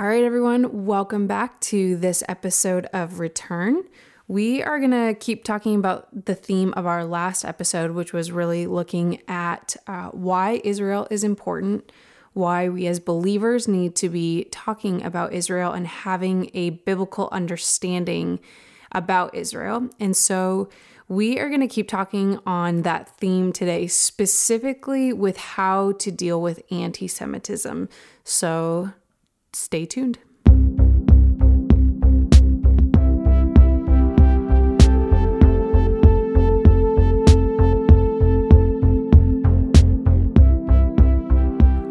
All right, everyone, welcome back to this episode of Return. We are going to keep talking about the theme of our last episode, which was really looking at uh, why Israel is important, why we as believers need to be talking about Israel and having a biblical understanding about Israel. And so we are going to keep talking on that theme today, specifically with how to deal with anti Semitism. So stay tuned.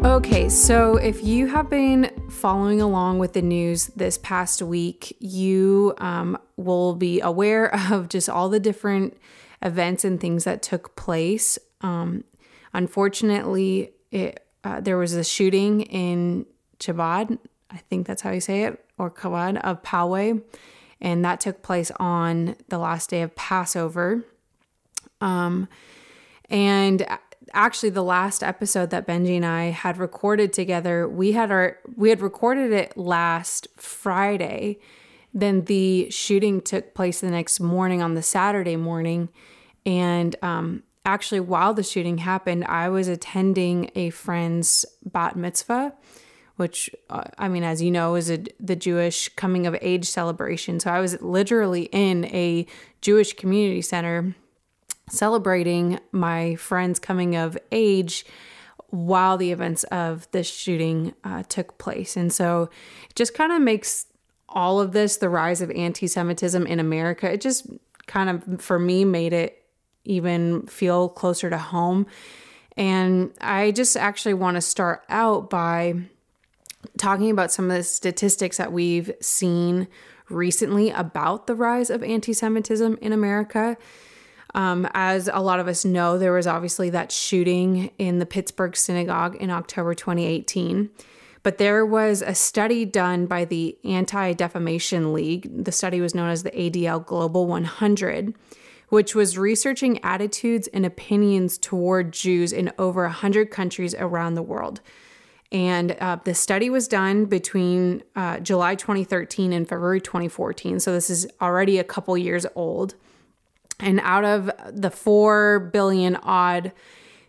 Okay, so if you have been following along with the news this past week, you um, will be aware of just all the different events and things that took place. Um, unfortunately, it, uh, there was a shooting in Chabad, I think that's how you say it, or Chabad of Poway, and that took place on the last day of Passover. Um, and actually the last episode that Benji and I had recorded together, we had our we had recorded it last Friday. Then the shooting took place the next morning on the Saturday morning, and um, actually while the shooting happened, I was attending a friend's bat mitzvah, which uh, I mean, as you know, is a, the Jewish coming of age celebration. So I was literally in a Jewish community center celebrating my friend's coming of age while the events of this shooting uh, took place. And so it just kind of makes all of this, the rise of anti Semitism in America, it just kind of, for me, made it even feel closer to home. And I just actually want to start out by talking about some of the statistics that we've seen recently about the rise of anti Semitism in America. Um, as a lot of us know, there was obviously that shooting in the Pittsburgh synagogue in October 2018. But there was a study done by the Anti Defamation League. The study was known as the ADL Global 100, which was researching attitudes and opinions toward Jews in over 100 countries around the world. And uh, the study was done between uh, July 2013 and February 2014. So this is already a couple years old. And out of the 4 billion odd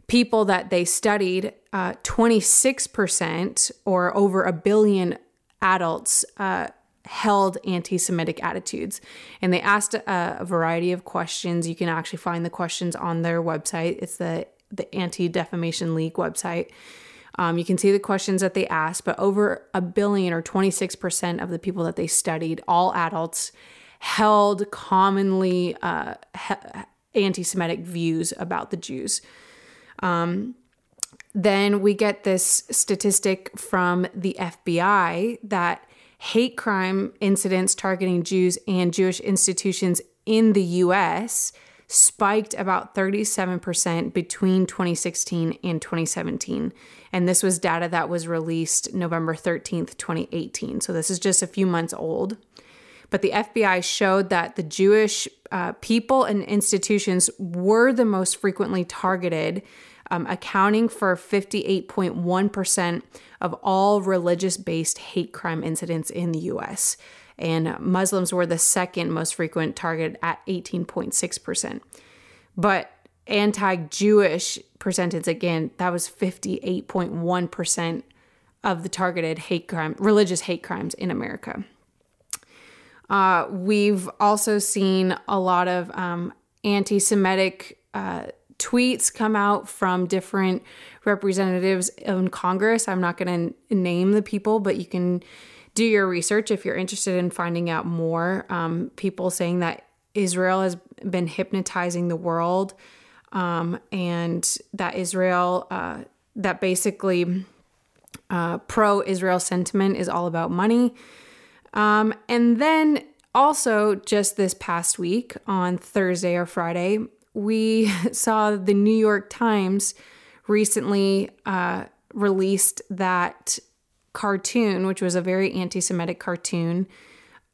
people that they studied, uh, 26% or over a billion adults uh, held anti Semitic attitudes. And they asked a, a, variety of questions. You can actually find the questions on their website. It's the, the Anti Defamation League website. Um, you can see the questions that they asked, but over a billion or 26% of the people that they studied, all adults, held commonly uh, anti Semitic views about the Jews. Um, then we get this statistic from the FBI that hate crime incidents targeting Jews and Jewish institutions in the US spiked about 37% between 2016 and 2017. And this was data that was released November 13th, 2018. So this is just a few months old. But the FBI showed that the Jewish uh, people and institutions were the most frequently targeted, um, accounting for 58.1% of all religious based hate crime incidents in the US. And Muslims were the second most frequent target at 18.6%. But anti Jewish percentage, again, that was 58.1% of the targeted hate crime, religious hate crimes in America. Uh, we've also seen a lot of um, anti Semitic uh, tweets come out from different representatives in Congress. I'm not going to name the people, but you can do your research if you're interested in finding out more. Um, people saying that Israel has been hypnotizing the world um, and that Israel, uh, that basically uh, pro Israel sentiment is all about money. Um, and then also, just this past week on Thursday or Friday, we saw the New York Times recently uh, released that cartoon, which was a very anti Semitic cartoon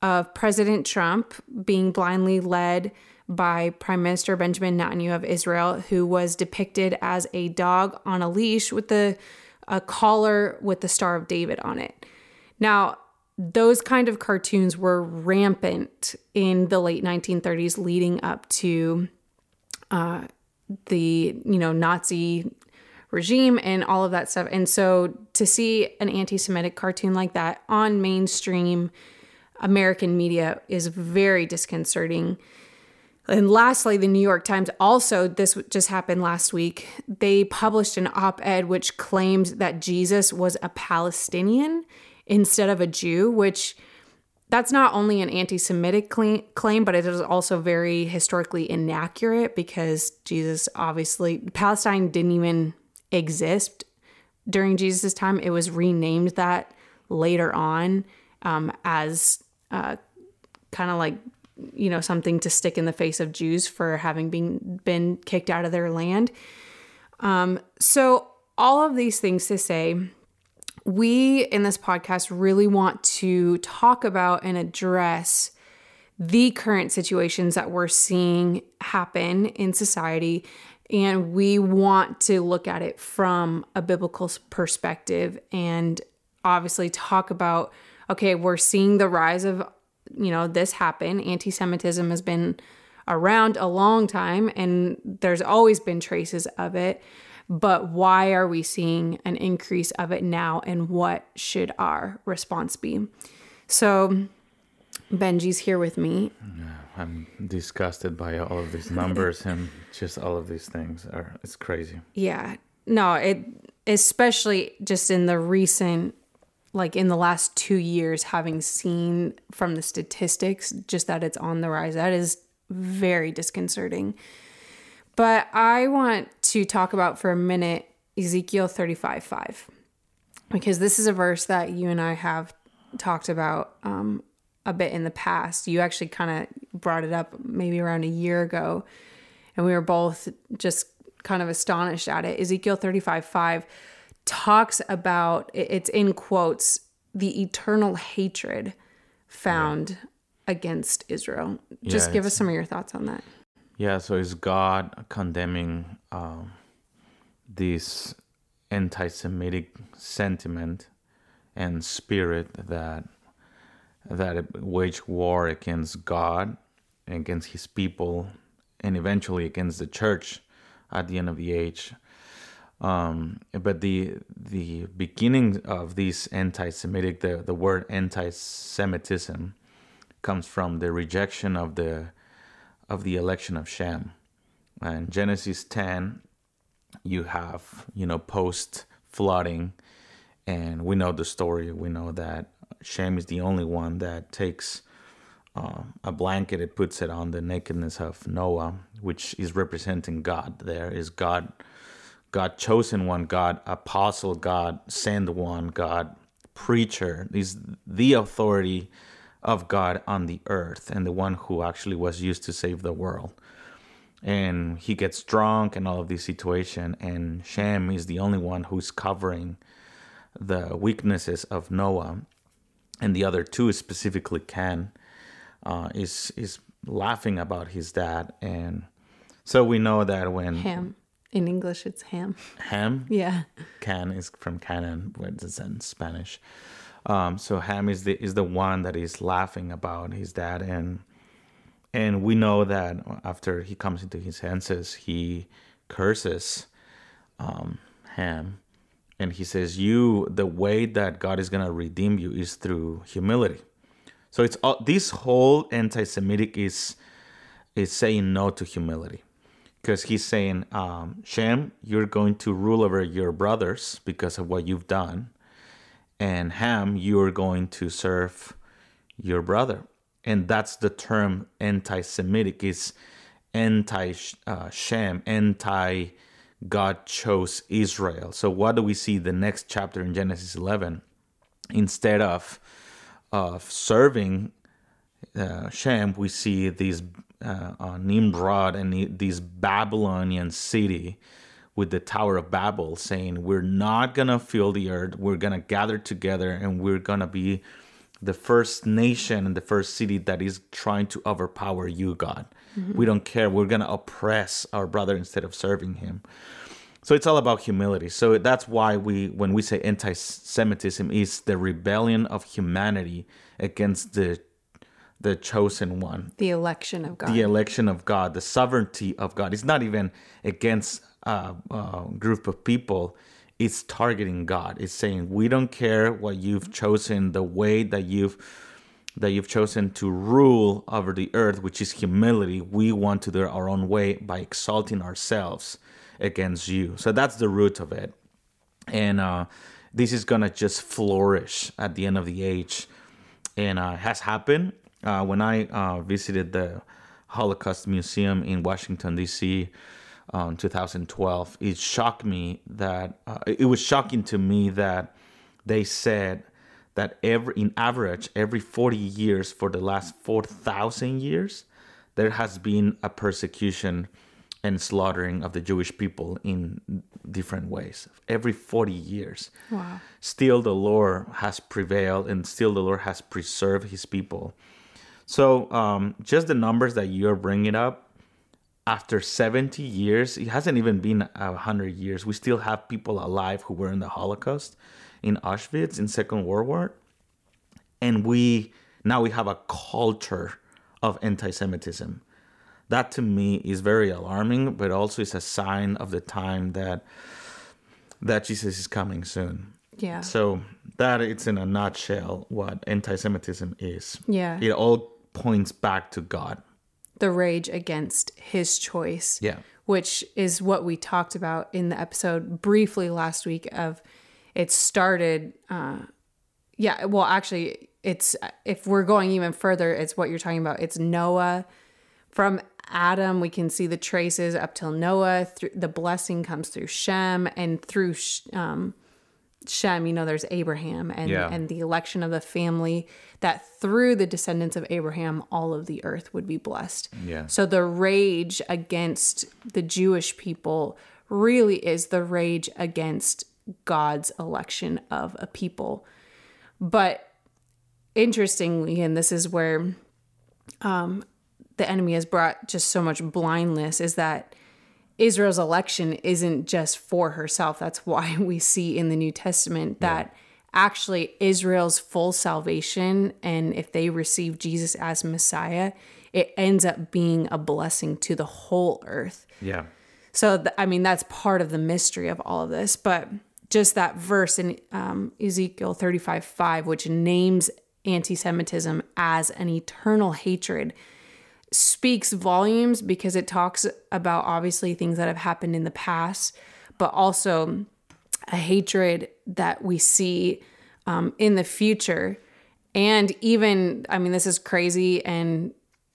of President Trump being blindly led by Prime Minister Benjamin Netanyahu of Israel, who was depicted as a dog on a leash with the a collar with the Star of David on it. Now, those kind of cartoons were rampant in the late 1930s, leading up to uh, the you know Nazi regime and all of that stuff. And so to see an anti-Semitic cartoon like that on mainstream American media is very disconcerting. And lastly, the New York Times also, this just happened last week, they published an op ed which claimed that Jesus was a Palestinian instead of a Jew, which that's not only an anti Semitic claim, but it is also very historically inaccurate because Jesus obviously, Palestine didn't even exist during Jesus' time. It was renamed that later on um, as uh, kind of like, you know, something to stick in the face of Jews for having been, been kicked out of their land. Um, so, all of these things to say, we in this podcast really want to talk about and address the current situations that we're seeing happen in society. And we want to look at it from a biblical perspective and obviously talk about okay, we're seeing the rise of, you know, this happen. Anti Semitism has been around a long time and there's always been traces of it but why are we seeing an increase of it now and what should our response be? So, Benji's here with me. I'm disgusted by all of these numbers and just all of these things are it's crazy. Yeah. No, it especially just in the recent like in the last 2 years having seen from the statistics just that it's on the rise. That is very disconcerting. But I want to talk about for a minute Ezekiel 35 5, because this is a verse that you and I have talked about um, a bit in the past. You actually kind of brought it up maybe around a year ago, and we were both just kind of astonished at it. Ezekiel 35 5 talks about, it's in quotes, the eternal hatred found yeah. against Israel. Just yeah, give us some of your thoughts on that. Yeah, so is God condemning um, this anti-Semitic sentiment and spirit that that wage war against God, and against His people, and eventually against the church at the end of the age? Um, but the the beginning of this anti-Semitic, the the word anti-Semitism, comes from the rejection of the of the election of Shem. And Genesis 10, you have, you know, post flooding, and we know the story. We know that Shem is the only one that takes uh, a blanket, it puts it on the nakedness of Noah, which is representing God. There is God, God chosen one, God apostle, God send one, God preacher. Is the authority of God on the earth and the one who actually was used to save the world. And he gets drunk and all of this situation, and Shem is the only one who's covering the weaknesses of Noah, and the other two, specifically Can, uh, is is laughing about his dad, and so we know that when Ham in English it's Ham. Ham. Yeah. Can is from Canaan, which is in Spanish. Um, so Ham is the is the one that is laughing about his dad, and and we know that after he comes into his senses, he curses um, Ham, and he says, "You, the way that God is gonna redeem you is through humility." So it's all, this whole anti-Semitic is is saying no to humility because he's saying, um, Shem, you're going to rule over your brothers because of what you've done and Ham, you're going to serve your brother. And that's the term anti Semitic is anti uh, God chose Israel. So, what do we see the next chapter in Genesis 11? Instead of, of serving uh, Shem, we see these uh, uh, Nimrod and these Babylonian city with the Tower of Babel, saying, We're not going to fill the earth. We're going to gather together and we're going to be the first nation and the first city that is trying to overpower you, God. Mm-hmm. We don't care. We're going to oppress our brother instead of serving him. So it's all about humility. So that's why we, when we say anti-Semitism, is the rebellion of humanity against the the chosen one, The election of God. the election of God, the sovereignty of God. It's not even against a, a group of people. It's targeting God. It's saying we don't care what you've chosen, the way that you've that you've chosen to rule over the earth, which is humility. We want to do it our own way by exalting ourselves against you. So that's the root of it. And uh, this is gonna just flourish at the end of the age, and uh, has happened. Uh, when I uh, visited the Holocaust Museum in Washington D.C. In 2012, it shocked me that uh, it was shocking to me that they said that every in average every 40 years for the last 4,000 years, there has been a persecution and slaughtering of the Jewish people in different ways. Every 40 years. Wow. Still, the Lord has prevailed and still the Lord has preserved his people. So, um, just the numbers that you're bringing up, after 70 years, it hasn't even been 100 years, we still have people alive who were in the Holocaust in Auschwitz in Second World War. And we now we have a culture of anti-Semitism. That to me is very alarming, but also is a sign of the time that that Jesus is coming soon. Yeah. So that it's in a nutshell what anti-Semitism is. Yeah. It all points back to God. the rage against his choice. Yeah. Which is what we talked about in the episode briefly last week of it started uh yeah, well actually it's if we're going even further, it's what you're talking about. It's Noah from Adam, we can see the traces up till Noah. Through, the blessing comes through Shem, and through um, Shem, you know, there's Abraham and Yeah. and the election of the family. That through the descendants of Abraham, all of the earth would be blessed. Yeah. So the rage against the Jewish people really is the rage against God's election of a people. But interestingly, and this is where um, the enemy has brought just so much blindness, is that Israel's election isn't just for herself. That's why we see in the New Testament that actually Israel's full salvation, and if they receive Jesus as Messiah, it ends up being a blessing to the whole earth. Yeah. So, th- I mean, that's part of the mystery of all of this. But just that verse in um, Ezekiel 35 5, which names anti Semitism as an eternal hatred, speaks volumes because it talks about obviously things that have happened in the past, but also a hatred that we see um, in the future. And even, I mean, this is crazy and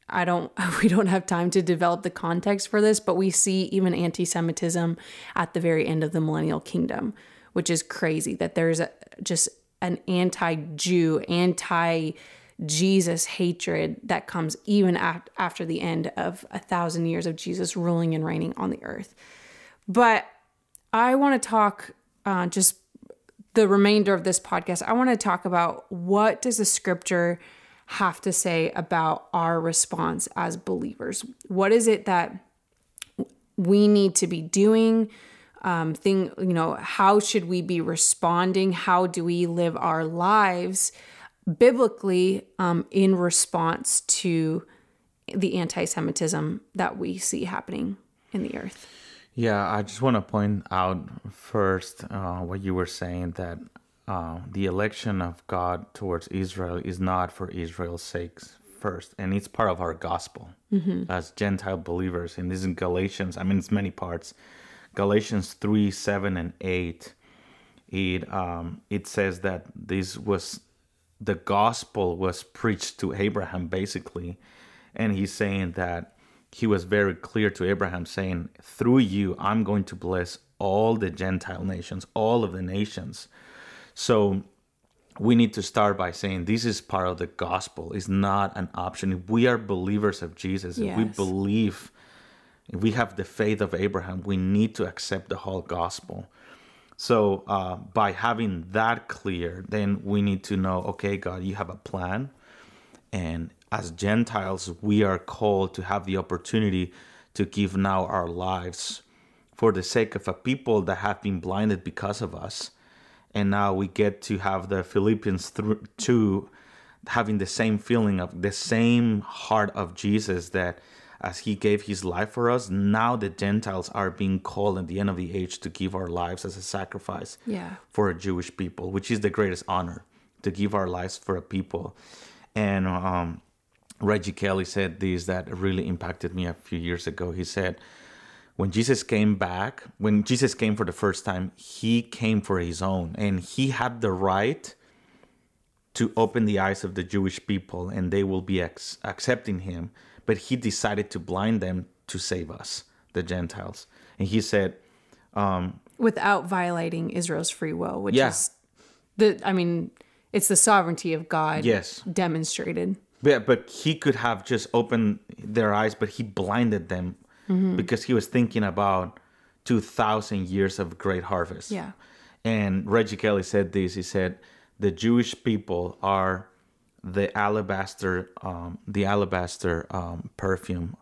I don't, we don't have time to develop the context for this, but we see even anti Semitism at the very end of the millennial kingdom, which is crazy that there's a, just an anti Jew, anti Jesus hatred that comes even af- after the end of a thousand years of Jesus ruling and reigning on the earth. But I want to talk uh, just the remainder of this podcast. I want to talk about what does the scripture have to say about our response as believers. What is it that we need to be doing? Um, thing, you know, how should we be responding? How do we live our lives biblically um, in response to the anti-Semitism that we see happening in the earth? Yeah, I just want to point out first uh, what you were saying that uh, the election of God towards Israel is not for Israel's sakes first, and it's part of our gospel as Gentile believers. And this is Galatians. I mean, it's many parts. Galatians three, seven, and eight. It um, it says that this was the gospel was preached to Abraham basically, and he's saying that he was very clear to Abraham, saying, Through you, I'm going to bless all the Gentile nations, all of the nations. So we need to start by saying this is part of the gospel, it's not an option. If we are believers of Jesus, if we believe, if we have the faith of Abraham, we need to accept the whole gospel. So uh, by having that clear, then we need to know, okay, God, you have a plan. And as Gentiles, we are called to have the opportunity to give now our lives for the sake of a people that have been blinded because of us. And now we get to have the Philippians through two having the same feeling of the same heart of Jesus that as he gave his life for us, now the Gentiles are being called at the end of the age to give our lives as a sacrifice Yeah. for a Jewish people, which is the greatest honor to give our lives for a people. And um, Reggie Kelly said this that really impacted me a few years ago. He said, when Jesus came back, when Jesus came for the first time, he came for his own, and he had the right to open the eyes of the Jewish people, and they will be ex- accepting him. But he decided to blind them to save us, the Gentiles. And he said, um, Without violating Israel's free will, which Yeah. is the I mean, it's the sovereignty of God Yes. demonstrated. But, but he could have just opened their eyes, but he blinded them mm-hmm. because he was thinking about 2,000 years of great harvest. Yeah. And Reggie Kelly said this he said, The Jewish people are the alabaster, um, the alabaster um, perfume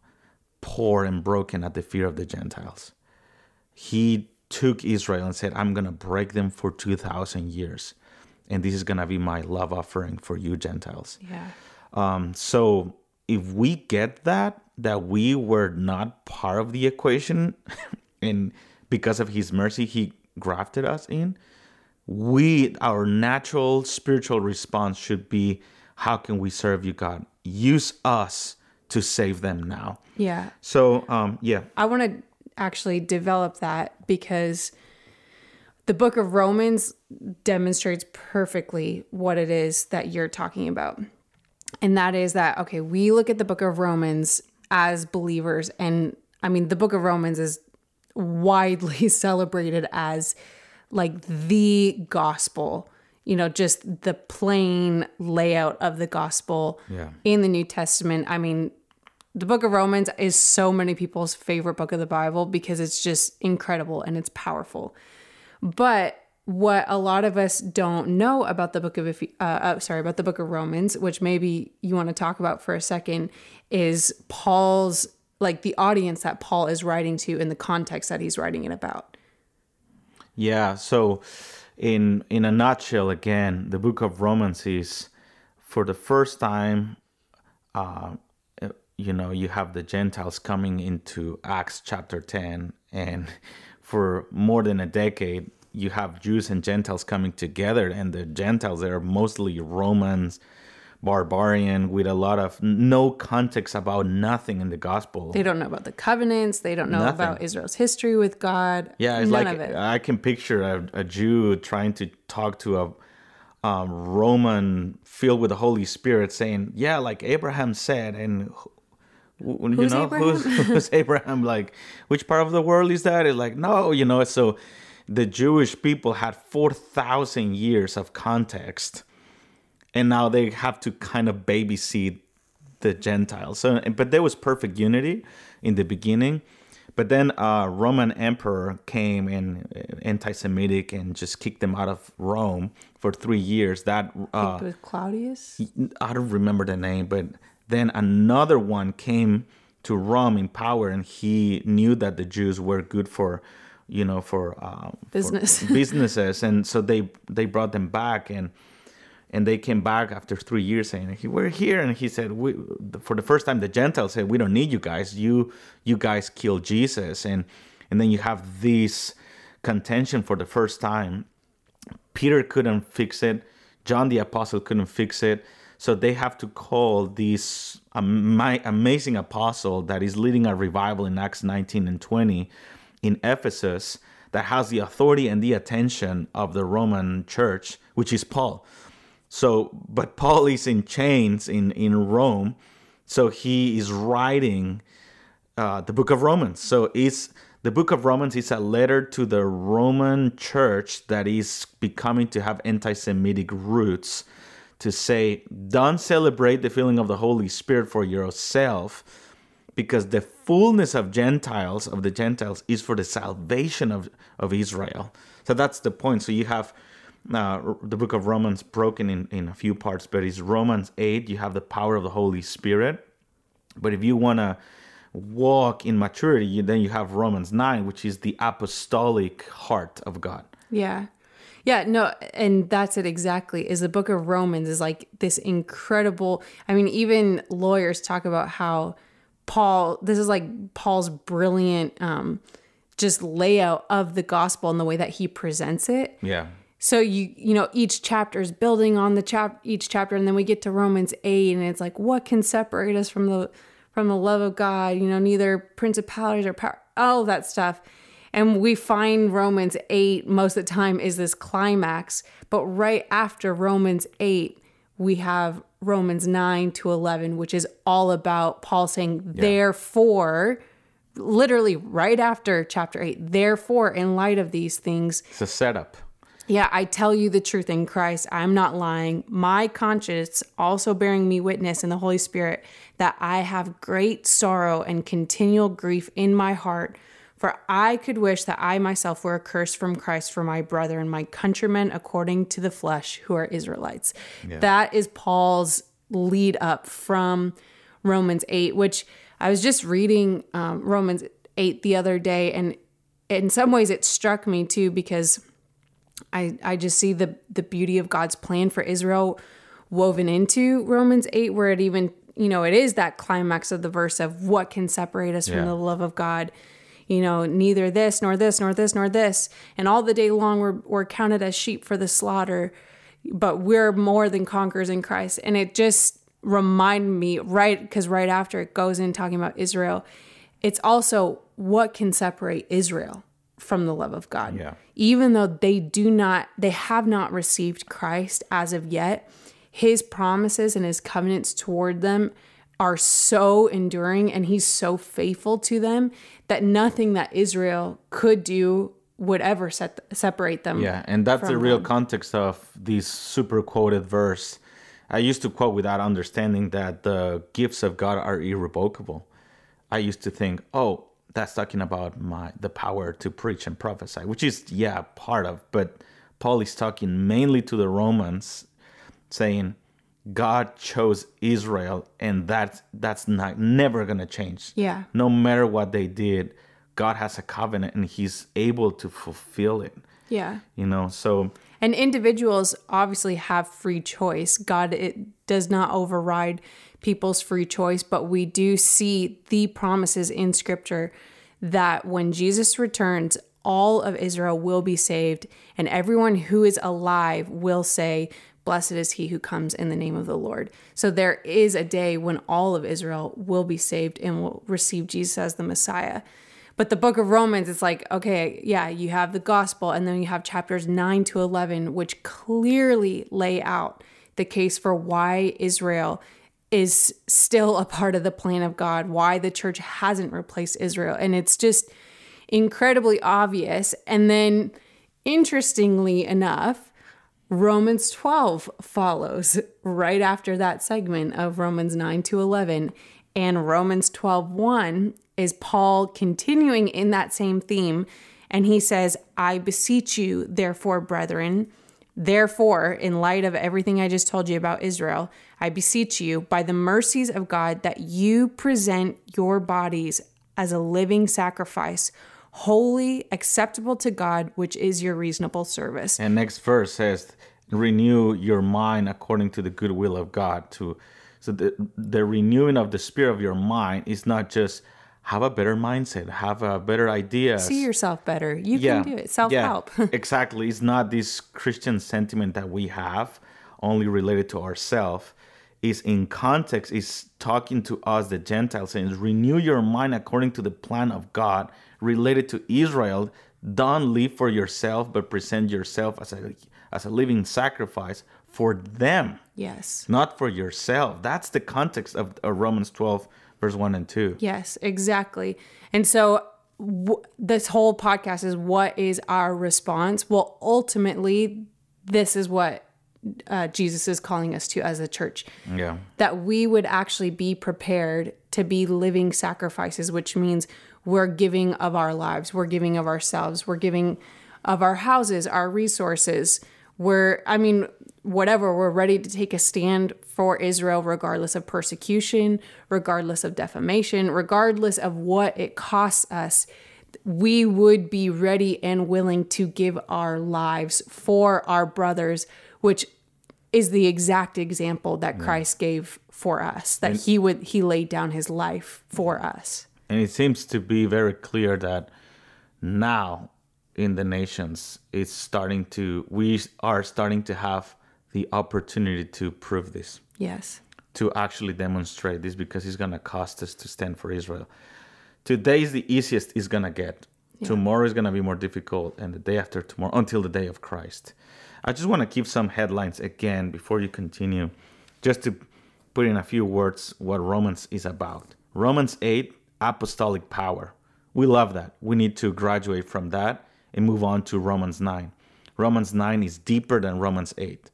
poor and broken at the fear of the Gentiles. He took Israel and said, I'm going to break them for 2,000 years. And this is going to be my love offering for you, Gentiles. Yeah. Um, so if we get that, that we were not part of the equation, and because of His mercy, He grafted us in, we our natural spiritual response should be, how can we serve you, God? Use us to save them now. Yeah. So um, yeah, I want to actually develop that because the book of Romans demonstrates perfectly what it is that you're talking about. And that is that, okay, we look at the book of Romans as believers. And I mean, the book of Romans is widely celebrated as like the gospel, you know, just the plain layout of the gospel Yeah. in the New Testament. I mean, the book of Romans is so many people's favorite book of the Bible because it's just incredible and it's powerful. But what a lot of us don't know about the book of Eph- uh, uh, sorry about the book of Romans, which maybe you want to talk about for a second, is Paul's like the audience that Paul is writing to in the context that he's writing it about. Yeah, so in in a nutshell, again, the book of Romans is for the first time, uh, you know, you have the Gentiles coming into Acts chapter ten, and for more than a decade, you have Jews and Gentiles coming together, and the Gentiles they are mostly Romans, barbarian, with a lot of no context about nothing in the gospel. They don't know about the covenants. They don't know Nothing. about Israel's history with God. Yeah, it's None like of it. I can picture a, a Jew trying to talk to a um, Roman filled with the Holy Spirit, saying, "Yeah, like Abraham said," and you Who's know Abraham? who's who's Abraham? Like, which part of the world is that? It's like, no, you know. So, the Jewish people had four thousand years of context, and now they have to kind of babysit the Gentiles. So, but there was perfect unity in the beginning. But then uh, Roman emperor came and uh, anti-Semitic and just kicked them out of Rome for three years. That uh, with Claudius. I don't remember the name, but then another one came to Rome in power, and he knew that the Jews were good for, you know, for um, for Business. businesses, and so they they brought them back, and and they came back after three years saying, "Hey, "We're here," and he said, "For the first time, the Gentiles said, we don't need you guys. You you guys killed Jesus," and and then you have this contention for the first time Peter couldn't fix it. John the apostle couldn't fix it. So they have to call this ama- amazing apostle that is leading a revival in Acts 19 and 20 in Ephesus that has the authority and the attention of the Roman church, which is Paul. So, but Paul is in chains in, in Rome. So he is writing uh, the book of Romans. So it's the book of Romans is a letter to the Roman church that is becoming to have anti-Semitic roots to say, don't celebrate the filling of the Holy Spirit for yourself, because the fullness of Gentiles, of the Gentiles, is for the salvation of, of Israel. So that's the point. So you have uh, the book of Romans broken in, in a few parts, but it's Romans 8, you have the power of the Holy Spirit. But if you want to walk in maturity, you, then you have Romans 9, which is the apostolic heart of God. Yeah. Yeah, no, and that's it exactly. Is the book of Romans is like this incredible. I mean, even lawyers talk about how Paul, this is like Paul's brilliant um just layout of the gospel and the way that he presents it. Yeah. So you you know each chapter is building on the chap each chapter and then we get to Romans 8 and it's like what can separate us from the from the love of God, you know, neither principalities or power, all that stuff. And we find Romans 8 most of the time is this climax, but right after Romans 8, we have Romans 9 to 11, which is all about Paul saying, therefore, literally right after chapter 8, therefore, in light of these things, It's a setup. Yeah, I tell you the truth in Christ. I'm not lying. My conscience also bearing me witness in the Holy Spirit that I have great sorrow and continual grief in my heart. For I could wish that I myself were accursed from Christ for my brethren, my countrymen according to the flesh, who are Israelites. That is Paul's lead up from Romans 8, which I was just reading um, Romans 8 the other day. And in some ways, it struck me too because I, I just see the the beauty of God's plan for Israel woven into Romans 8 where it even you know it is that climax of the verse of what can separate us from the love of God. You know neither this nor this nor this nor this. And all the day long we're, we're counted as sheep for the slaughter but we're more than conquerors in Christ. And it just reminded me right because right after it goes in talking about Israel it's also what can separate Israel from the love of God Yeah. even though they do not they have not received Christ as of yet his promises and his covenants toward them are so enduring and he's so faithful to them that nothing that Israel could do would ever set, separate them Yeah, and that's the real context of this super quoted verse. I used to quote without understanding that the gifts of God are irrevocable. I used to think, oh, that's talking about my the power to preach and prophesy, which is yeah part of, but Paul is talking mainly to the Romans, saying God chose Israel, and that's that's not never gonna change. Yeah. no matter what they did, God has a covenant, and He's able to fulfill it yeah you know so And individuals obviously have free choice. God it does not override people's free choice, but we do see the promises in scripture that when Jesus returns, all of Israel will be saved, and everyone who is alive will say, Blessed is he who comes in the name of the Lord. So there is a day when all of Israel will be saved and will receive Jesus as the Messiah. But the book of Romans, it's like, okay, yeah, you have the gospel, and then you have chapters 9 to 11, which clearly lay out the case for why Israel is still a part of the plan of God, why the church hasn't replaced Israel. And it's just incredibly obvious. And then, interestingly enough, Romans 12 follows right after that segment of Romans 9 to 11. And Romans 12 1 is Paul continuing in that same theme. And he says, I beseech you, therefore, brethren, therefore, in light of everything I just told you about Israel, I beseech you, by the mercies of God, that you present your bodies as a living sacrifice, holy, acceptable to God, which is your reasonable service. and next verse says renew your mind according to the good will of god to so the, the renewing of the spirit of your mind is not just have a better mindset have a better idea See yourself better. You can do it. Self help. Yeah, exactly. It's not this Christian sentiment that we have only related to ourselves. Is in context, is talking to us, the Gentiles, saying, renew your mind according to the plan of God related to Israel. Don't live for yourself, but present yourself as a as a living sacrifice for them, yes. not for yourself. That's the context of, of Romans 12, verse 1 and 2. Yes, exactly. And so w- this whole podcast is what is our response? Well, ultimately, this is what uh, Jesus is calling us to as a church Yeah. that we would actually be prepared to be living sacrifices, which means we're giving of our lives, we're giving of ourselves, we're giving of our houses, our resources. We're, I mean, whatever, we're ready to take a stand for Israel, regardless of persecution, regardless of defamation, regardless of what it costs us. We would be ready and willing to give our lives for our brothers, which is the exact example that Christ gave for us, that he would, he laid down his life for us. And it seems to be very clear that now in the nations, it's starting to, we are starting to have the opportunity to prove this, Yes. to actually demonstrate this because it's going to cost us to stand for Israel. Today is the easiest it's going to get. Tomorrow is going to be more difficult, and the day after tomorrow, until the day of Christ. I just want to keep some headlines again before you continue, just to put in a few words what Romans is about. Romans 8, apostolic power. We love that. We need to graduate from that and move on to Romans 9. Romans 9 is deeper than Romans 8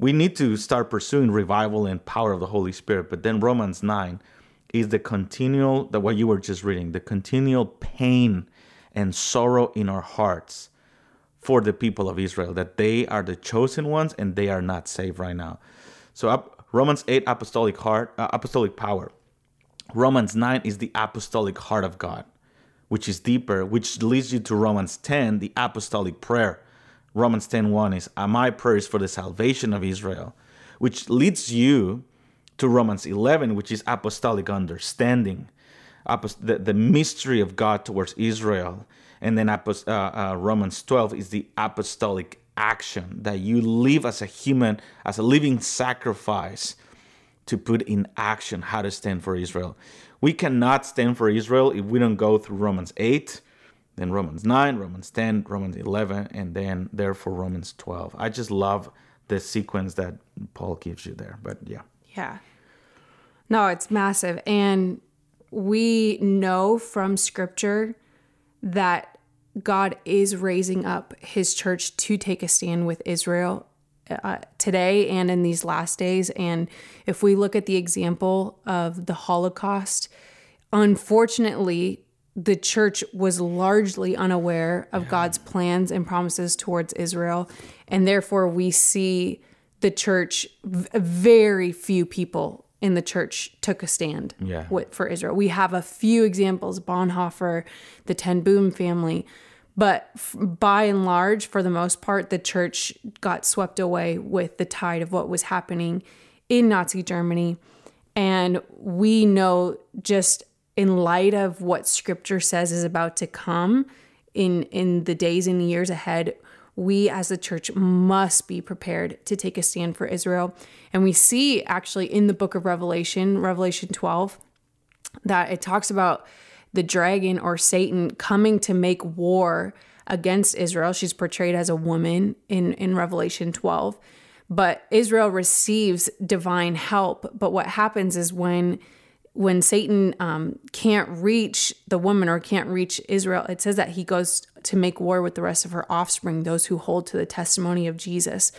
we need to start pursuing revival and power of the Holy Spirit. But then Romans 9 is the continual, the what you were just reading, the continual pain and sorrow in our hearts for the people of Israel, that they are the chosen ones and they are not saved right now. So Romans 8, apostolic heart, uh, apostolic power. Romans 9 is the apostolic heart of God, which is deeper, which leads you to Romans 10, the apostolic prayer. Romans 10:1 is my prayer is for the salvation of Israel, which leads you to Romans 11, which is apostolic understanding, the, the mystery of God towards Israel. And then apost- uh, uh, Romans 12 is the apostolic action that you live as a human, as a living sacrifice to put in action how to stand for Israel. We cannot stand for Israel if we don't go through Romans 8, then Romans 9, Romans 10, Romans 11, and then therefore Romans 12. I just love the sequence that Paul gives you there. But yeah. Yeah. No, it's massive. And we know from scripture that God is raising up his church to take a stand with Israel uh, today and in these last days. And if we look at the example of the Holocaust, unfortunately, the church was largely unaware of God's plans and promises towards Israel. And therefore, we see the church, very few people in the church took a stand Yeah. with, for Israel. We have a few examples Bonhoeffer, the Ten Boom family. But f- by and large, for the most part, the church got swept away with the tide of what was happening in Nazi Germany. And we know just in light of what scripture says is about to come in in the days and years ahead, we as the church must be prepared to take a stand for Israel. And we see actually in the book of Revelation, Revelation 12, that it talks about the dragon or Satan coming to make war against Israel. She's portrayed as a woman in, in Revelation 12. But Israel receives divine help. But what happens is when when Satan um, can't reach the woman or can't reach Israel, it says that he goes to make war with the rest of her offspring, those who hold to the testimony of Jesus.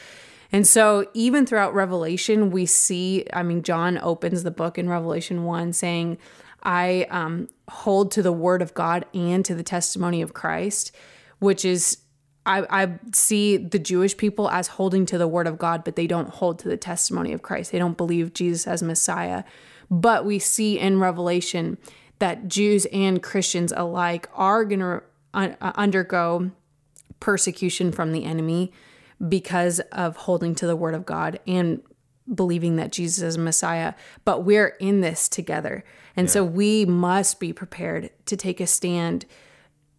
And so, even throughout Revelation, we see, I mean, John opens the book in Revelation 1 saying, I um, hold to the word of God and to the testimony of Christ, which is, I, I see the Jewish people as holding to the word of God, but they don't hold to the testimony of Christ. They don't believe Jesus as Messiah. But we see in Revelation that Jews and Christians alike are going to un- uh, uh, undergo persecution from the enemy because of holding to the word of God and believing that Jesus is Messiah. But we're in this together. And so we must be prepared to take a stand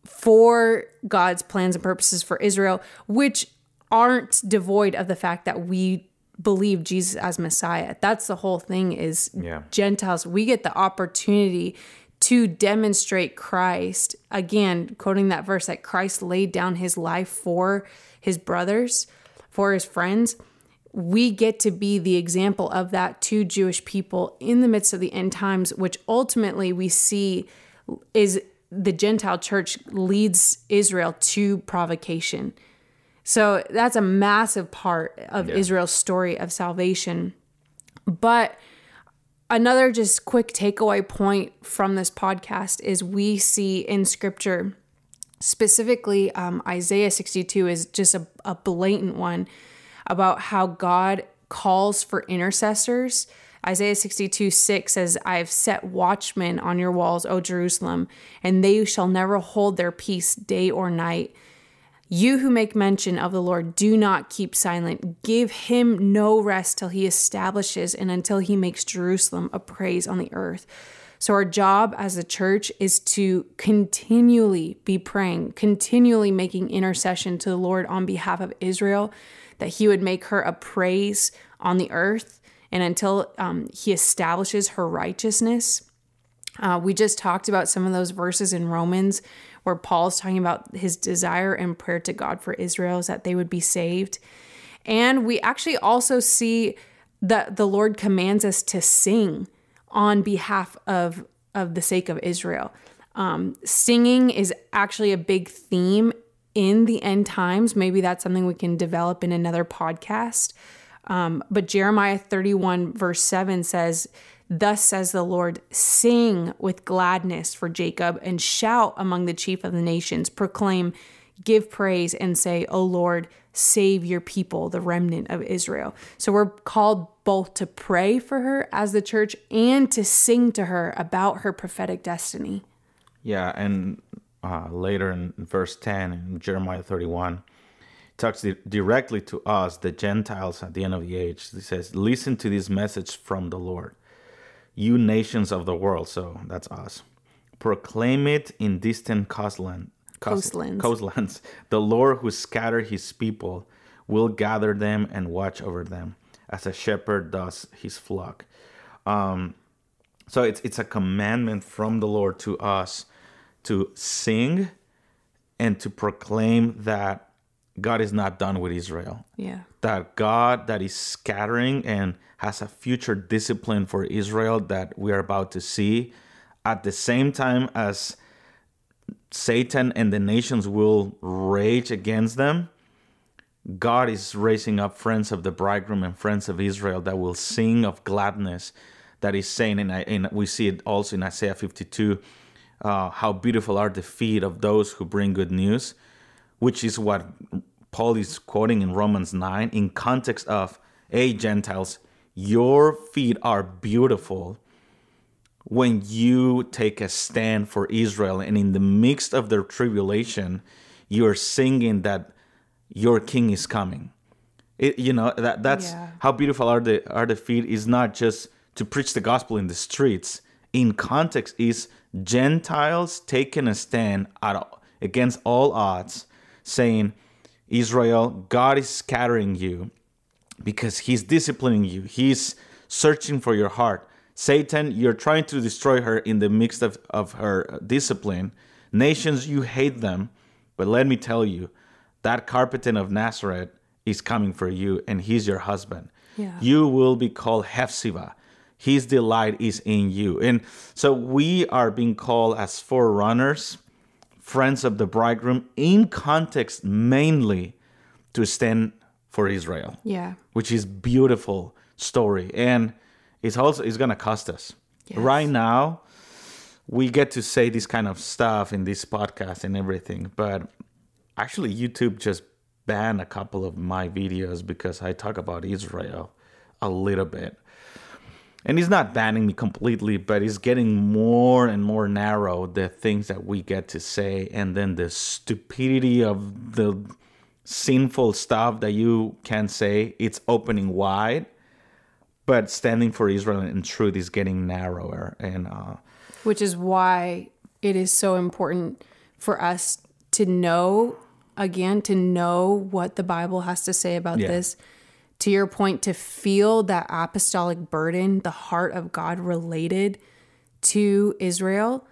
for God's plans and purposes for Israel, which aren't devoid of the fact that we believe Jesus as Messiah. That's the whole thing is Yeah. Gentiles, we get the opportunity to demonstrate Christ. Again, quoting that verse that Christ laid down his life for his brothers, for his friends. We get to be the example of that to Jewish people in the midst of the end times, which ultimately we see is the Gentile church leads Israel to provocation. So that's a massive part of Israel's story of salvation. But another just quick takeaway point from this podcast is we see in scripture, specifically um, Isaiah 62 is just a, a blatant one about how God calls for intercessors. Isaiah 62 6 says, I have set watchmen on your walls, O Jerusalem, and they shall never hold their peace day or night. You who make mention of the Lord, do not keep silent. Give him no rest till he establishes and until he makes Jerusalem a praise on the earth. So, our job as a church is to continually be praying, continually making intercession to the Lord on behalf of Israel, that he would make her a praise on the earth. And until um, he establishes her righteousness, uh, we just talked about some of those verses in Romans where Paul's talking about his desire and prayer to God for Israel is that they would be saved. And we actually also see that the Lord commands us to sing on behalf of, of the sake of Israel. Um, singing is actually a big theme in the end times. Maybe that's something we can develop in another podcast. Um, but Jeremiah 31, verse 7 says, Thus says the Lord, sing with gladness for Jacob and shout among the chief of the nations. Proclaim, give praise, and say, O Lord, save your people, the remnant of Israel. So we're called both to pray for her as the church and to sing to her about her prophetic destiny. Yeah, and uh, later in verse 10 in Jeremiah 31, talks directly to us, the Gentiles at the end of the age. He says, Listen to this message from the Lord you nations of the world, so that's us. Proclaim it in distant coastland, coast, coastlands. coastlands. The Lord who scattered his people will gather them and watch over them as a shepherd does his flock. Um, so it's it's a commandment from the Lord to us to sing and to proclaim that God is not done with Israel. Yeah. That God that is scattering and has a future discipline for Israel that we are about to see at the same time as Satan and the nations will rage against them. God is raising up friends of the bridegroom and friends of Israel that will sing of gladness. That is saying, and, we see it also in Isaiah 52, uh, how beautiful are the feet of those who bring good news, which is what Paul is quoting in Romans 9 in context of, hey, Gentiles, your feet are beautiful when you take a stand for Israel and in the midst of their tribulation you're singing that your king is coming it, you know that that's yeah. how beautiful are the are the feet is not just to preach the gospel in the streets in context is gentiles taking a stand at, against all odds saying israel god is scattering you because he's disciplining you. He's searching for your heart. Satan, you're trying to destroy her in the midst of, of her discipline. Nations, you hate them. But let me tell you, that carpenter of Nazareth is coming for you, and he's your husband. Yeah. You will be called Hephzibah. His delight is in you. And so we are being called as forerunners, friends of the bridegroom, in context mainly to stand for Israel. Yeah. Which is beautiful story and it's also it's going to cost us. Yes. Right now we get to say this kind of stuff in this podcast and everything, but actually YouTube just banned a couple of my videos because I talk about Israel a little bit. And he's not banning me completely, but he's getting more and more narrow the things that we get to say and then the stupidity of the sinful stuff that you can say. It's opening wide but standing for israel and truth is getting narrower. And uh, which is why it is so important for us to know again to know what the bible has to say about yeah. this to your point to feel that apostolic burden the heart of god related to israel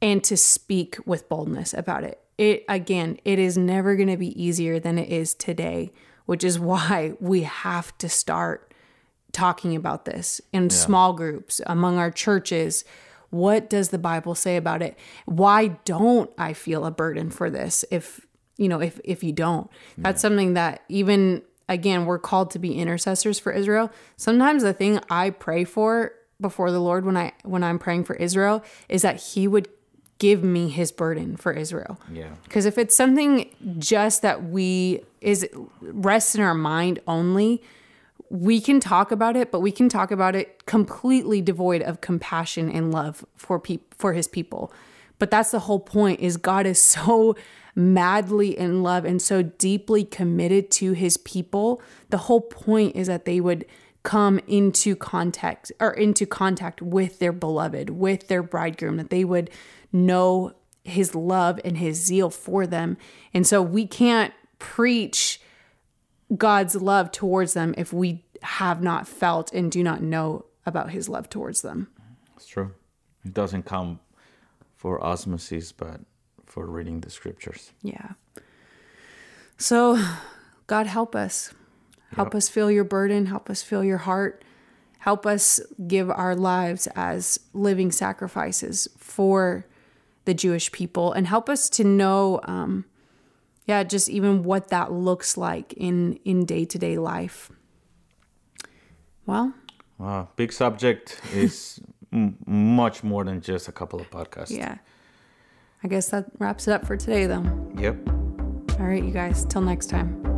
and to speak with boldness about it it again, it is never going to be easier than it is today, which is why we have to start talking about this in yeah. small groups among our churches. What does the Bible say about it? Why don't I feel a burden for this if you know if if you don't? That's something that even again we're called to be intercessors for Israel. Sometimes the thing I pray for before the Lord when I when I'm praying for Israel is that he would give me his burden for Israel. Yeah. Because if it's something just that we is rests in our mind only, we can talk about it, but we can talk about it completely devoid of compassion and love for peop- for his people. But that's the whole point is God is so madly in love and so deeply committed to his people. The whole point is that they would come into contact or into contact with their beloved, with their bridegroom, that they would know his love and his zeal for them. And so we can't preach God's love towards them if we have not felt and do not know about his love towards them. It's true. It doesn't come for osmosis, but for reading the scriptures. Yeah. So, God, help us. Help Yep. us feel your burden. Help us feel your heart. Help us give our lives as living sacrifices for the Jewish people and help us to know, um, yeah, just even what that looks like in in day to day life. Well, Wow, big subject is m- much more than just a couple of podcasts. yeah. I guess that wraps it up for today, though. Yep. All right, you guys. Till next time.